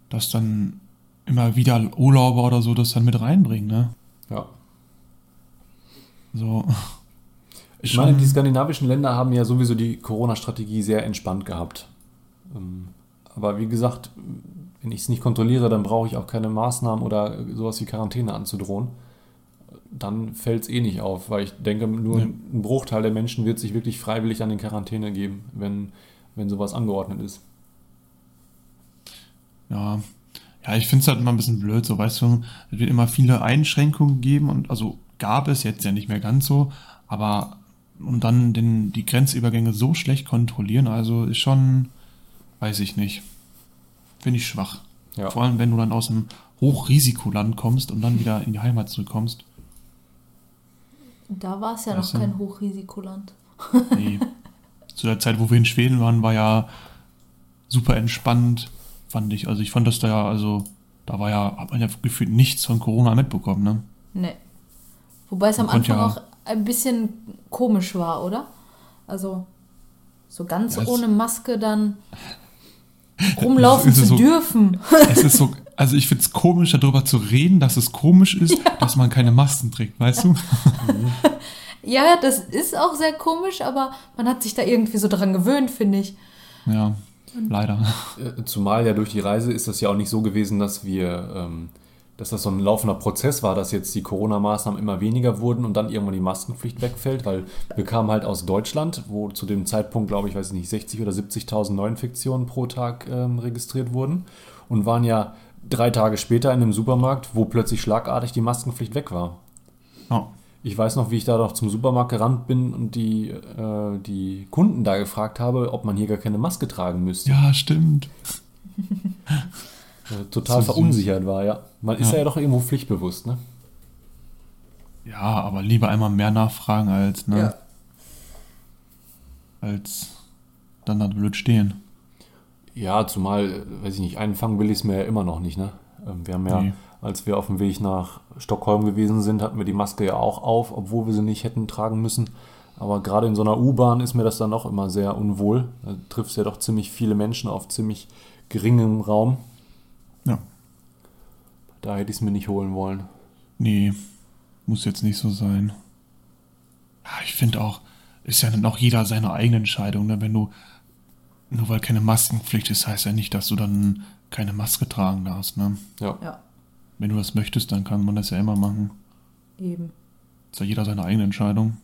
dass dann immer wieder Urlauber oder so das dann mit reinbringen, ne? Ja. So. Ich Schon- meine, die skandinavischen Länder haben ja sowieso die Corona-Strategie sehr entspannt gehabt. Ähm, Aber wie gesagt, wenn ich es nicht kontrolliere, dann brauche ich auch keine Maßnahmen oder sowas wie Quarantäne anzudrohen. Dann fällt es eh nicht auf, weil ich denke, nur Ja. ein Bruchteil der Menschen wird sich wirklich freiwillig an den Quarantäne geben, wenn, wenn sowas angeordnet ist. Ja, ja, ich finde es halt immer ein bisschen blöd, so weißt du, es wird immer viele Einschränkungen geben und also gab es jetzt ja nicht mehr ganz so, aber und dann den, die Grenzübergänge so schlecht kontrollieren, also ist schon, weiß ich nicht, finde ich schwach. Ja. Vor allem, wenn du dann aus einem Hochrisikoland kommst und dann wieder in die Heimat zurückkommst. Da war es ja noch Weißt du? kein Hochrisikoland. Nee. Zu der Zeit, wo wir in Schweden waren, war ja super entspannt, fand ich. Also ich fand das da ja, also da war ja, hat man ja gefühlt nichts von Corona mitbekommen, ne? Nee. Wobei es am Anfang ja- auch ein bisschen komisch war, oder? Also so ganz Ja, ohne Maske dann rumlaufen zu so- dürfen. Es ist so, also ich finde es komisch, darüber zu reden, dass es komisch ist, dass man keine Masken trägt, weißt du? Ja, das ist auch sehr komisch, aber man hat sich da irgendwie so dran gewöhnt, finde ich. Ja, leider. Äh, Zumal ja durch die Reise ist das ja auch nicht so gewesen, dass wir, ähm, dass das so ein laufender Prozess war, dass jetzt die Corona-Maßnahmen immer weniger wurden und dann irgendwann die Maskenpflicht wegfällt, weil wir kamen halt aus Deutschland, wo zu dem Zeitpunkt, glaube ich, weiß ich nicht, 60 oder 70.000 Neuinfektionen pro Tag ähm, registriert wurden und waren ja drei Tage später in einem Supermarkt, wo plötzlich schlagartig die Maskenpflicht weg war. Ja. Ich weiß noch, wie ich da noch zum Supermarkt gerannt bin und die, äh, die Kunden da gefragt habe, ob man hier gar keine Maske tragen müsste. ja, stimmt. äh, total So süß. verunsichert war, ja. Man ist Ja. ja. ja doch irgendwo pflichtbewusst, ne? Ja, aber lieber einmal mehr nachfragen als, ne? Als dann da blöd stehen. Ja, zumal, weiß ich nicht, einfangen will ich es mir ja immer noch nicht, ne? Ähm, Wir haben ja, Nee. als wir auf dem Weg nach Stockholm gewesen sind, hatten wir die Maske ja auch auf, obwohl wir sie nicht hätten tragen müssen. Aber gerade in so einer U-Bahn ist mir das dann auch immer sehr unwohl. Da triffst ja doch ziemlich viele Menschen auf ziemlich geringem Raum. Ja. Da hätte ich es mir nicht holen wollen. Nee, muss jetzt nicht so sein. Ich finde auch, ist ja dann auch jeder seine eigene Entscheidung. Ne? Wenn du, nur weil keine Maskenpflicht ist, heißt ja nicht, dass du dann keine Maske tragen darfst. Ne? Ja. Ja, Wenn du das möchtest, dann kann man das ja immer machen. eben. Ist ja jeder seine eigene Entscheidung.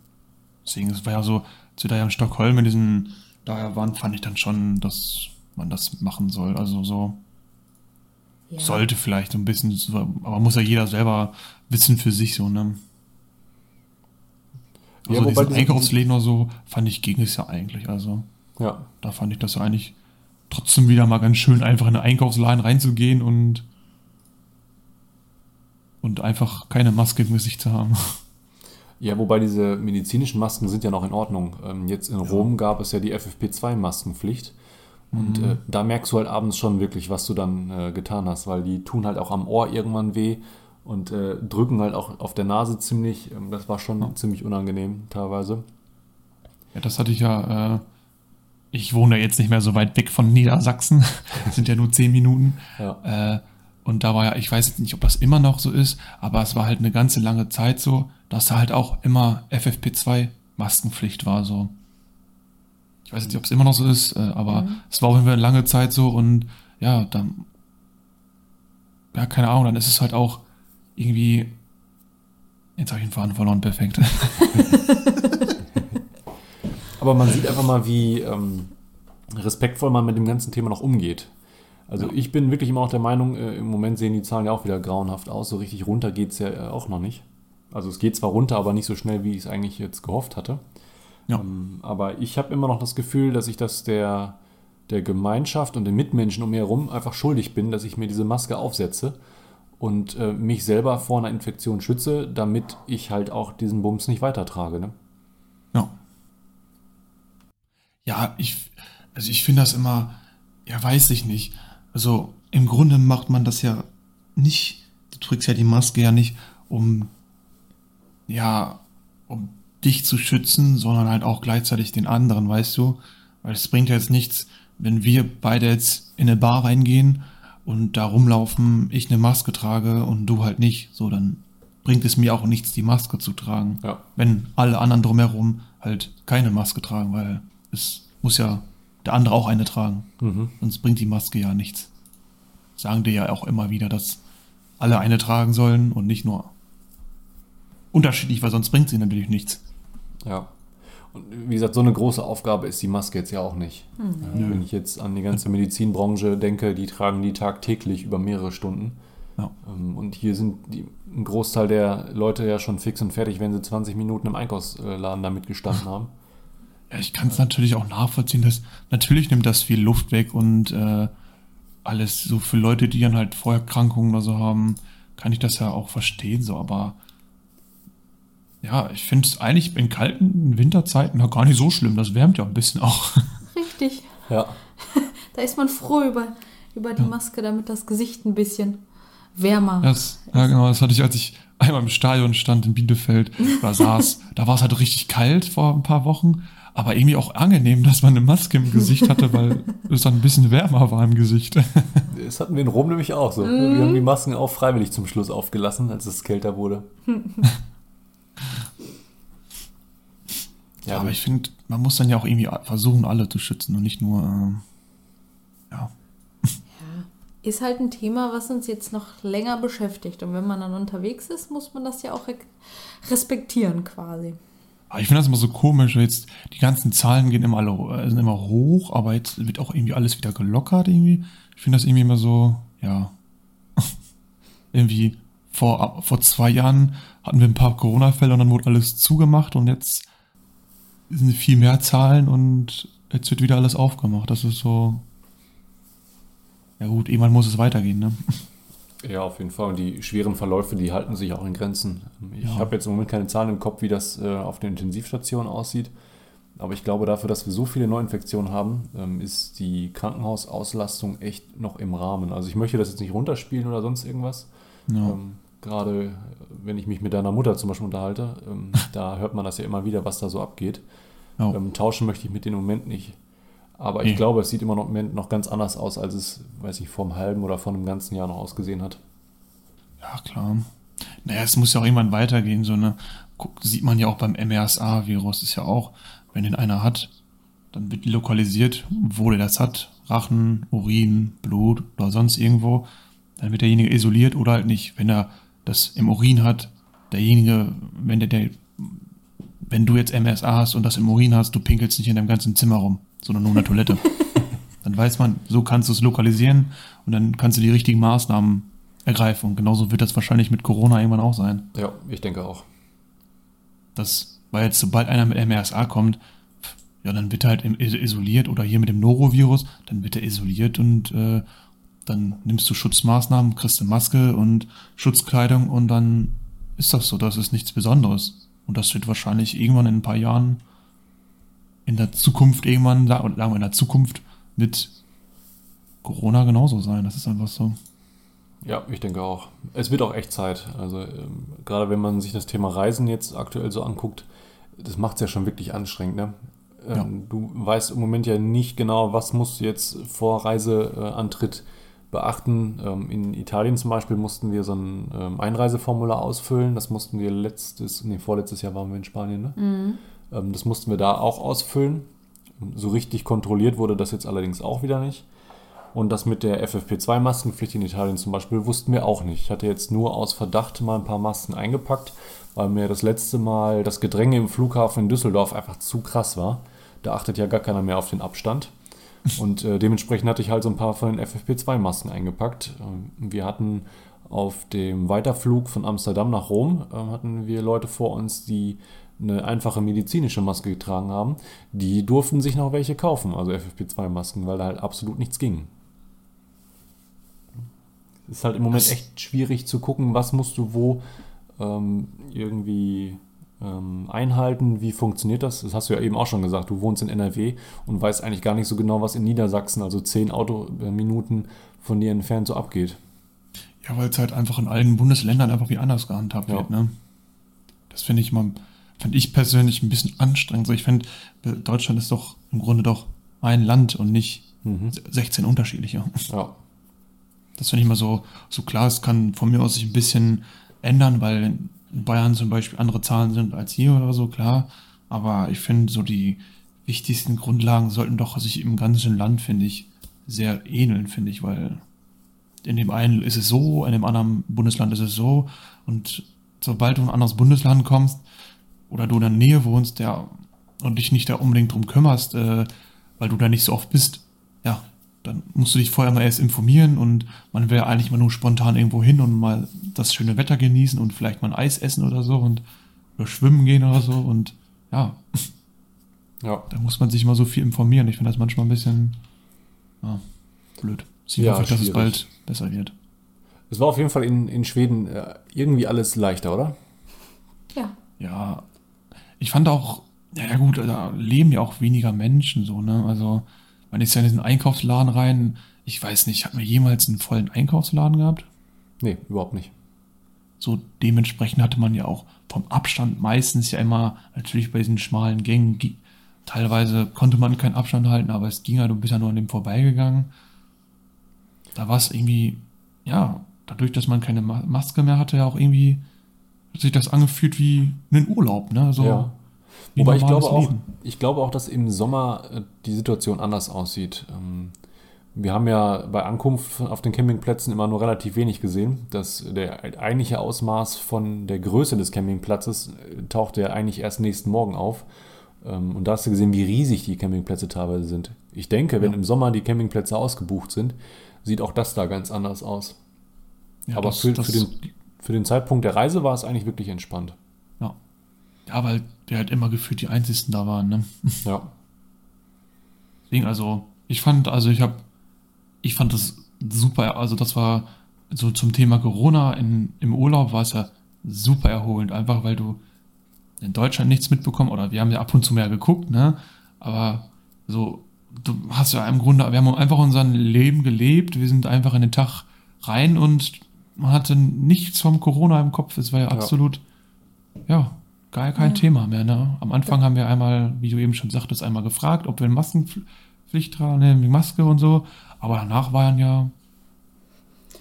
Deswegen, es war ja so, als wir da ja in Stockholm in diesen, daher waren, fand ich dann schon, dass man das machen soll. Also so, Ja. sollte vielleicht so ein bisschen, aber muss ja jeder selber wissen für sich so, ne? Ja, Also wobei diese diese- Einkaufsläden oder so, fand ich, ging es ja eigentlich. Also Ja. da fand ich das ja eigentlich trotzdem wieder mal ganz schön, einfach in den Einkaufsladen reinzugehen und und einfach keine Maske im Gesicht zu haben. Ja, wobei diese medizinischen Masken sind ja noch in Ordnung. Ähm, jetzt in Rom gab es ja die FFP2-Maskenpflicht. Und Mhm. äh, da merkst du halt abends schon wirklich, was du dann äh, getan hast, weil die tun halt auch am Ohr irgendwann weh und äh, drücken halt auch auf der Nase ziemlich. Ähm, das war schon ziemlich unangenehm teilweise. Ja, das hatte ich ja, äh, ich wohne jetzt nicht mehr so weit weg von Niedersachsen, sind ja nur zehn Minuten. Ja. Äh, und da war ja, ich weiß nicht, ob das immer noch so ist, aber es war halt eine ganze lange Zeit so, dass da halt auch immer FFP2 Maskenpflicht war so. Ich weiß nicht, ob es immer noch so ist, äh, aber mhm. es war auf jeden Fall lange Zeit so und ja, dann, ja, keine Ahnung, dann ist es halt auch irgendwie, jetzt habe ich den Faden verloren, perfekt. aber man sieht einfach mal, wie ähm, respektvoll man mit dem ganzen Thema noch umgeht. Also ja. ich bin wirklich immer noch der Meinung, äh, im Moment sehen die Zahlen ja auch wieder grauenhaft aus. So richtig runter geht es ja äh, auch noch nicht. Also es geht zwar runter, aber nicht so schnell, wie ich es eigentlich jetzt gehofft hatte. Ja. Ähm, aber ich habe immer noch das Gefühl, dass ich das der, der Gemeinschaft und den Mitmenschen um mir herum einfach schuldig bin, dass ich mir diese Maske aufsetze und äh, mich selber vor einer Infektion schütze, damit ich halt auch diesen Bums nicht weitertrage. Ne? Ja. Ja, ich, also ich finde das immer, ja, weiß ich nicht. Also im Grunde macht man das ja nicht, du trägst ja die Maske ja nicht, um, ja, um dich zu schützen, sondern halt auch gleichzeitig den anderen, weißt du? Weil es bringt ja jetzt nichts, wenn wir beide jetzt in eine Bar reingehen und da rumlaufen, ich eine Maske trage und du halt nicht, so dann bringt es mir auch nichts, die Maske zu tragen. Ja. Wenn alle anderen drumherum halt keine Maske tragen, weil es muss ja der andere auch eine tragen. Mhm. Sonst bringt die Maske ja nichts. Sagen dir ja auch immer wieder, dass alle eine tragen sollen und nicht nur unterschiedlich, weil sonst bringt sie natürlich nichts. Ja. Und wie gesagt, so eine große Aufgabe ist die Maske jetzt ja auch nicht. Mhm. wenn ich jetzt an die ganze Medizinbranche denke, die tragen die tagtäglich über mehrere Stunden. Ja. Ähm, und hier sind die, ein Großteil der Leute ja schon fix und fertig, wenn sie 20 Minuten im Einkaufsladen damit gestanden haben. Ja, ich kann es natürlich auch nachvollziehen, dass natürlich nimmt das viel Luft weg und äh, alles so für Leute, die dann halt Vorerkrankungen oder so haben, kann ich das ja auch verstehen, so, aber ja, ich finde es eigentlich in kalten Winterzeiten noch gar nicht so schlimm. Das wärmt ja ein bisschen auch. Richtig. Ja. da ist man froh über, über die ja. Maske, damit das Gesicht ein bisschen wärmer das, Ja, genau. Das hatte ich, als ich einmal im Stadion stand in Bielefeld oder saß. da war es halt richtig kalt vor ein paar Wochen aber irgendwie auch angenehm, dass man eine Maske im Gesicht hatte, weil es dann ein bisschen wärmer war im Gesicht. Das hatten wir in Rom nämlich auch so. Mm. Wir haben die Masken auch freiwillig zum Schluss aufgelassen, als es kälter wurde. ja, aber ich finde, man muss dann ja auch irgendwie versuchen, alle zu schützen und nicht nur, äh, ja. Ist halt ein Thema, was uns jetzt noch länger beschäftigt. Und wenn man dann unterwegs ist, muss man das ja auch respektieren quasi. Aber ich finde das immer so komisch, jetzt die ganzen Zahlen gehen immer alle, sind immer hoch, aber jetzt wird auch irgendwie alles wieder gelockert irgendwie. Ich finde das irgendwie immer so, ja, irgendwie vor, vor zwei Jahren hatten wir ein paar Corona-Fälle und dann wurde alles zugemacht und jetzt sind viel mehr Zahlen und jetzt wird wieder alles aufgemacht. Das ist so, ja gut, irgendwann muss es weitergehen, ne? Ja, auf jeden Fall. Und die schweren Verläufe, die halten sich auch in Grenzen. Ich ja. habe jetzt im Moment keine Zahlen im Kopf, wie das äh, auf den Intensivstationen aussieht. Aber ich glaube, dafür, dass wir so viele Neuinfektionen haben, ähm, ist die Krankenhausauslastung echt noch im Rahmen. Also ich möchte das jetzt nicht runterspielen oder sonst irgendwas. Ja. Ähm, Gerade wenn ich mich mit deiner Mutter zum Beispiel unterhalte, ähm, da hört man das ja immer wieder, was da so abgeht. Ähm, tauschen möchte ich mit dem Moment nicht. Aber ich glaube, es sieht immer noch, noch ganz anders aus, als es, weiß ich, vor einem halben oder vor einem ganzen Jahr noch ausgesehen hat. Ja, klar. Naja, es muss ja auch irgendwann weitergehen. So eine, sieht man ja auch beim MRSA-Virus, ist ja auch, wenn den einer hat, dann wird lokalisiert, wo der das hat. Rachen, Urin, Blut oder sonst irgendwo. Dann wird derjenige isoliert oder halt nicht. Wenn er das im Urin hat, derjenige, wenn der, der wenn du jetzt MRSA hast und das im Urin hast, du pinkelst nicht in deinem ganzen Zimmer rum sondern nur eine Toilette. dann weiß man, so kannst du es lokalisieren und dann kannst du die richtigen Maßnahmen ergreifen. Und genauso wird das wahrscheinlich mit Corona irgendwann auch sein. Ja, ich denke auch. Das, weil jetzt, sobald einer mit MRSA kommt, ja, dann wird er halt isoliert oder hier mit dem Norovirus, dann wird er isoliert und äh, dann nimmst du Schutzmaßnahmen, kriegst eine Maske und Schutzkleidung und dann ist das so, das ist nichts Besonderes. Und das wird wahrscheinlich irgendwann in ein paar Jahren in der Zukunft irgendwann, sagen wir in der Zukunft, mit Corona genauso sein. Das ist einfach so. Ja, ich denke auch. Es wird auch echt Zeit. Also ähm, gerade wenn man sich das Thema Reisen jetzt aktuell so anguckt, das macht es ja schon wirklich anstrengend. Ne? Ähm, ja. Du weißt im Moment ja nicht genau, was musst du jetzt vor Reiseantritt beachten. Ähm, in Italien zum Beispiel mussten wir so ein ähm, Einreiseformular ausfüllen. Das mussten wir letztes, nee, vorletztes Jahr waren wir in Spanien, ne? Mhm. Ähm, das mussten wir da auch ausfüllen, So richtig kontrolliert wurde das jetzt allerdings auch wieder nicht. Und das mit der FFP2-Maskenpflicht in Italien zum Beispiel wussten wir auch nicht. Ich hatte jetzt nur aus Verdacht mal ein paar Masken eingepackt, weil mir das letzte Mal das Gedränge im Flughafen in Düsseldorf einfach zu krass war. Da achtet ja gar keiner mehr auf den Abstand. Und äh, dementsprechend hatte ich halt so ein paar von den FFP2-Masken eingepackt. Ähm, wir hatten auf dem Weiterflug von Amsterdam nach Rom, äh, hatten wir Leute vor uns, die eine einfache medizinische Maske getragen haben. Die durften sich noch welche kaufen, also FFP2-Masken, weil da halt absolut nichts ging. Es ist halt im Moment echt schwierig zu gucken, was musst du wo ähm, irgendwie ähm, einhalten, wie funktioniert das? Das hast du ja eben auch schon gesagt, du wohnst in NRW und weißt eigentlich gar nicht so genau, was in Niedersachsen, also zehn Autominuten von dir entfernt so abgeht. Ja, weil es halt einfach in allen Bundesländern einfach wie anders gehandhabt ja. wird, ne? Das finde ich mal, finde ich persönlich ein bisschen anstrengend. So, ich finde, Deutschland ist doch im Grunde doch ein Land und nicht mhm. 16 unterschiedliche. Ja. Das finde ich mal so, so klar. Es kann von mir aus sich ein bisschen ändern, weil in Bayern zum Beispiel andere Zahlen sind als hier oder so, klar. Aber ich finde, so die wichtigsten Grundlagen sollten doch sich im ganzen Land, finde ich, sehr ähneln, finde ich, weil in dem einen ist es so, in dem anderen Bundesland ist es so. Und sobald du in ein anderes Bundesland kommst oder du in der Nähe wohnst, der und dich nicht da unbedingt drum kümmerst, äh, weil du da nicht so oft bist, ja, dann musst du dich vorher mal erst informieren und man will ja eigentlich mal nur spontan irgendwo hin und mal das schöne Wetter genießen und vielleicht mal ein Eis essen oder so und oder schwimmen gehen oder so und ja. Ja. Da muss man sich mal so viel informieren. Ich finde das manchmal ein bisschen ja, blöd. Ich ja, hoffe, dass es bald besser wird. Es war auf jeden Fall in, in Schweden äh, irgendwie alles leichter, oder? Ja. Ja. Ich fand auch, ja gut, da leben ja auch weniger Menschen so, ne? Also man ist ja in diesen Einkaufsladen rein. Ich weiß nicht, hat man jemals einen vollen Einkaufsladen gehabt? Nee, überhaupt nicht. So dementsprechend hatte man ja auch vom Abstand meistens ja immer, natürlich bei diesen schmalen Gängen, teilweise konnte man keinen Abstand halten, aber es ging ja, du bist ja nur an dem vorbeigegangen. Da war es irgendwie, ja, dadurch, dass man keine Maske mehr hatte, ja auch irgendwie, sich das angefühlt wie ein Urlaub, ne? So, ja. Wobei ich glaube, auch, ich glaube auch, dass im Sommer äh, die Situation anders aussieht. Ähm, wir haben ja bei Ankunft auf den Campingplätzen immer nur relativ wenig gesehen. Das, der eigentliche Ausmaß von der Größe des Campingplatzes äh, taucht ja eigentlich erst nächsten Morgen auf. Ähm, und da hast du gesehen, wie riesig die Campingplätze teilweise sind. Ich denke, wenn ja. im Sommer die Campingplätze ausgebucht sind, sieht auch das da ganz anders aus. Ja, Aber das, für, das für, den, für den Zeitpunkt der Reise war es eigentlich wirklich entspannt. Ja, weil wir halt immer gefühlt die Einzigen da waren, ne? Ja. Deswegen, also, ich fand, also ich habe, ich fand das super, also das war so zum Thema Corona in, im Urlaub war es ja super erholend, einfach weil du in Deutschland nichts mitbekommen, oder wir haben ja ab und zu mehr geguckt, ne? Aber so, du hast ja im Grunde, wir haben einfach unser Leben gelebt, wir sind einfach in den Tag rein und man hatte nichts vom Corona im Kopf. Es war ja absolut, ja, ja gar kein ja. Thema mehr. Ne? Am Anfang ja. haben wir einmal, wie du eben schon sagtest, einmal gefragt, ob wir eine Maskenpflicht tragen, ne, Maske und so. Aber danach waren ja,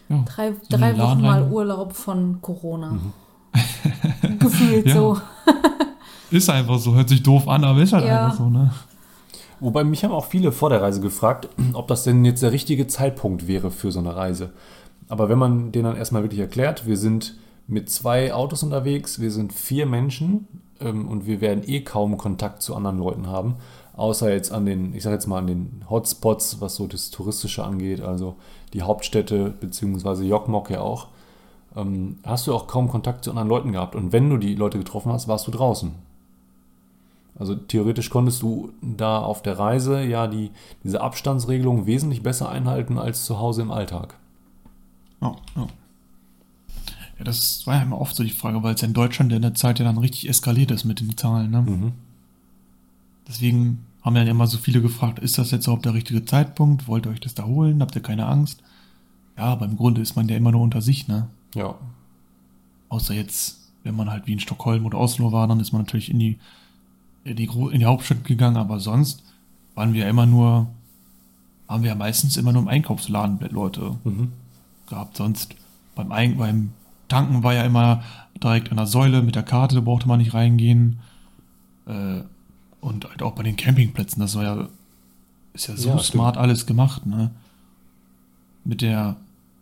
ja drei, drei Wochen mal Urlaub von Corona. Mhm. Gefühlt so. ist einfach so, hört sich doof an, aber ist halt einfach so, ne? Wobei mich haben auch viele vor der Reise gefragt, ob das denn jetzt der richtige Zeitpunkt wäre für so eine Reise. Aber wenn man denen dann erstmal wirklich erklärt, wir sind mit zwei Autos unterwegs. Wir sind vier Menschen ähm, und wir werden eh kaum Kontakt zu anderen Leuten haben. Außer jetzt an den, ich sag jetzt mal an den Hotspots, was so das Touristische angeht, also die Hauptstädte beziehungsweise Jokmok ja auch. Ähm, hast du auch kaum Kontakt zu anderen Leuten gehabt. Und wenn du die Leute getroffen hast, warst du draußen. Also theoretisch konntest du da auf der Reise ja die, diese Abstandsregelung wesentlich besser einhalten als zu Hause im Alltag. Ja, ja. Ja, das war ja immer oft so die Frage, weil es ja in Deutschland in der Zeit ja dann richtig eskaliert ist mit den Zahlen. Ne? Mhm. Deswegen haben ja immer so viele gefragt, ist das jetzt überhaupt der richtige Zeitpunkt? Wollt ihr euch das da holen? Habt ihr keine Angst? Ja, aber im Grunde ist man ja immer nur unter sich, ne? Ja. Außer jetzt, wenn man halt wie in Stockholm oder Oslo war, dann ist man natürlich in die, in die, in die Hauptstadt gegangen, aber sonst waren wir immer nur, haben wir ja meistens immer nur im Einkaufsladen Leute mhm. Gehabt. Sonst beim, beim Tanken war ja immer direkt an der Säule mit der Karte, da brauchte man nicht reingehen. Äh, Und halt auch bei den Campingplätzen, das war ja, ist ja so Ja, smart alles gemacht, ne? Mit der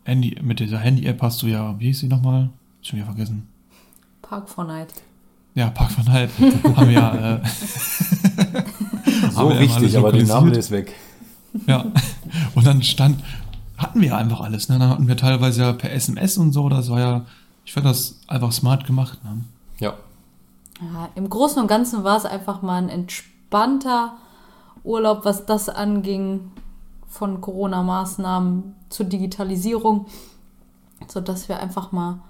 Handy, mit dieser Handy-App hast du ja, wie hieß sie nochmal? Schon wieder vergessen. Park for Night. Ja, Park von Hyde haben wir ja, äh, So wichtig, aber der Name ist weg. ja. Und dann stand, hatten wir ja einfach alles, ne? Dann hatten wir teilweise ja per SMS und so, das war ja, ich fand das einfach smart gemacht, ne? Ja. Ja, Im Großen und Ganzen war es einfach mal ein entspannter Urlaub, was das anging, von Corona-Maßnahmen zur Digitalisierung, sodass wir einfach mal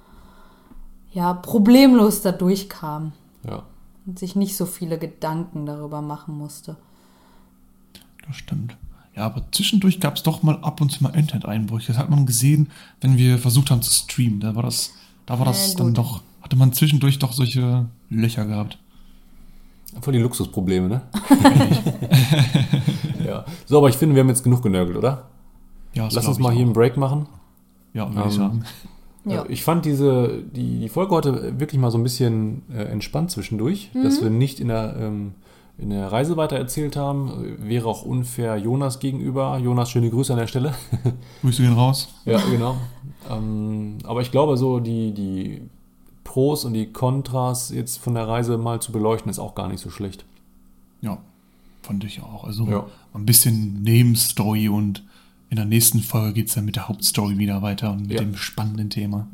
ja, problemlos da durchkamen Ja. und sich nicht so viele Gedanken darüber machen musste. Das stimmt. Ja, aber zwischendurch gab es doch mal ab und zu mal Internet-Einbrüche. Das hat man gesehen, wenn wir versucht haben zu streamen. Da war das, da war das Äh, dann doch, hatte man zwischendurch doch solche Löcher gehabt. Voll die Luxusprobleme, ne? ja. So, aber ich finde, wir haben jetzt genug genörgelt, oder? Ja, Lass uns mal ich hier auch. einen Break machen. Ja, würde ich ähm, sagen. Ja. Äh, Ich fand diese, die, die Folge heute wirklich mal so ein bisschen äh, entspannt zwischendurch, dass wir nicht in der, ähm, in der Reise weiter erzählt haben. Wäre auch unfair Jonas gegenüber. Jonas, schöne Grüße an der Stelle. Grüße gehen raus. ja, genau. ähm, aber ich glaube, so die, die Pros und die Kontras jetzt von der Reise mal zu beleuchten, ist auch gar nicht so schlecht. Ja, fand ich auch. Also Ja. ein bisschen Nebenstory und in der nächsten Folge geht es dann mit der Hauptstory wieder weiter und mit Ja. dem spannenden Thema.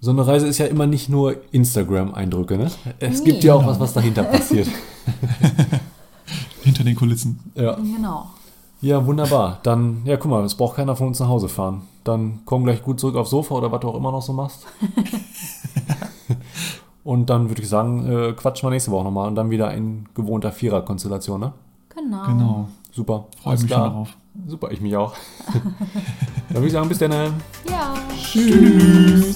So eine Reise ist ja immer nicht nur Instagram-Eindrücke, ne? Es Nee. gibt ja auch Genau. was, was dahinter passiert. Hinter den Kulissen. ja. Genau. Ja, wunderbar. Dann, ja, guck mal, es braucht keiner von uns nach Hause fahren. Dann komm gleich gut zurück aufs Sofa oder was du auch immer noch so machst. und dann würde ich sagen, äh, quatschen wir nächste Woche nochmal und dann wieder in gewohnter Vierer-Konstellation, ne? Genau. Genau. Super. Freue mich schon klar. darauf. Super, ich mich auch. dann würde ich sagen, bis dann. Ja. Tschüss.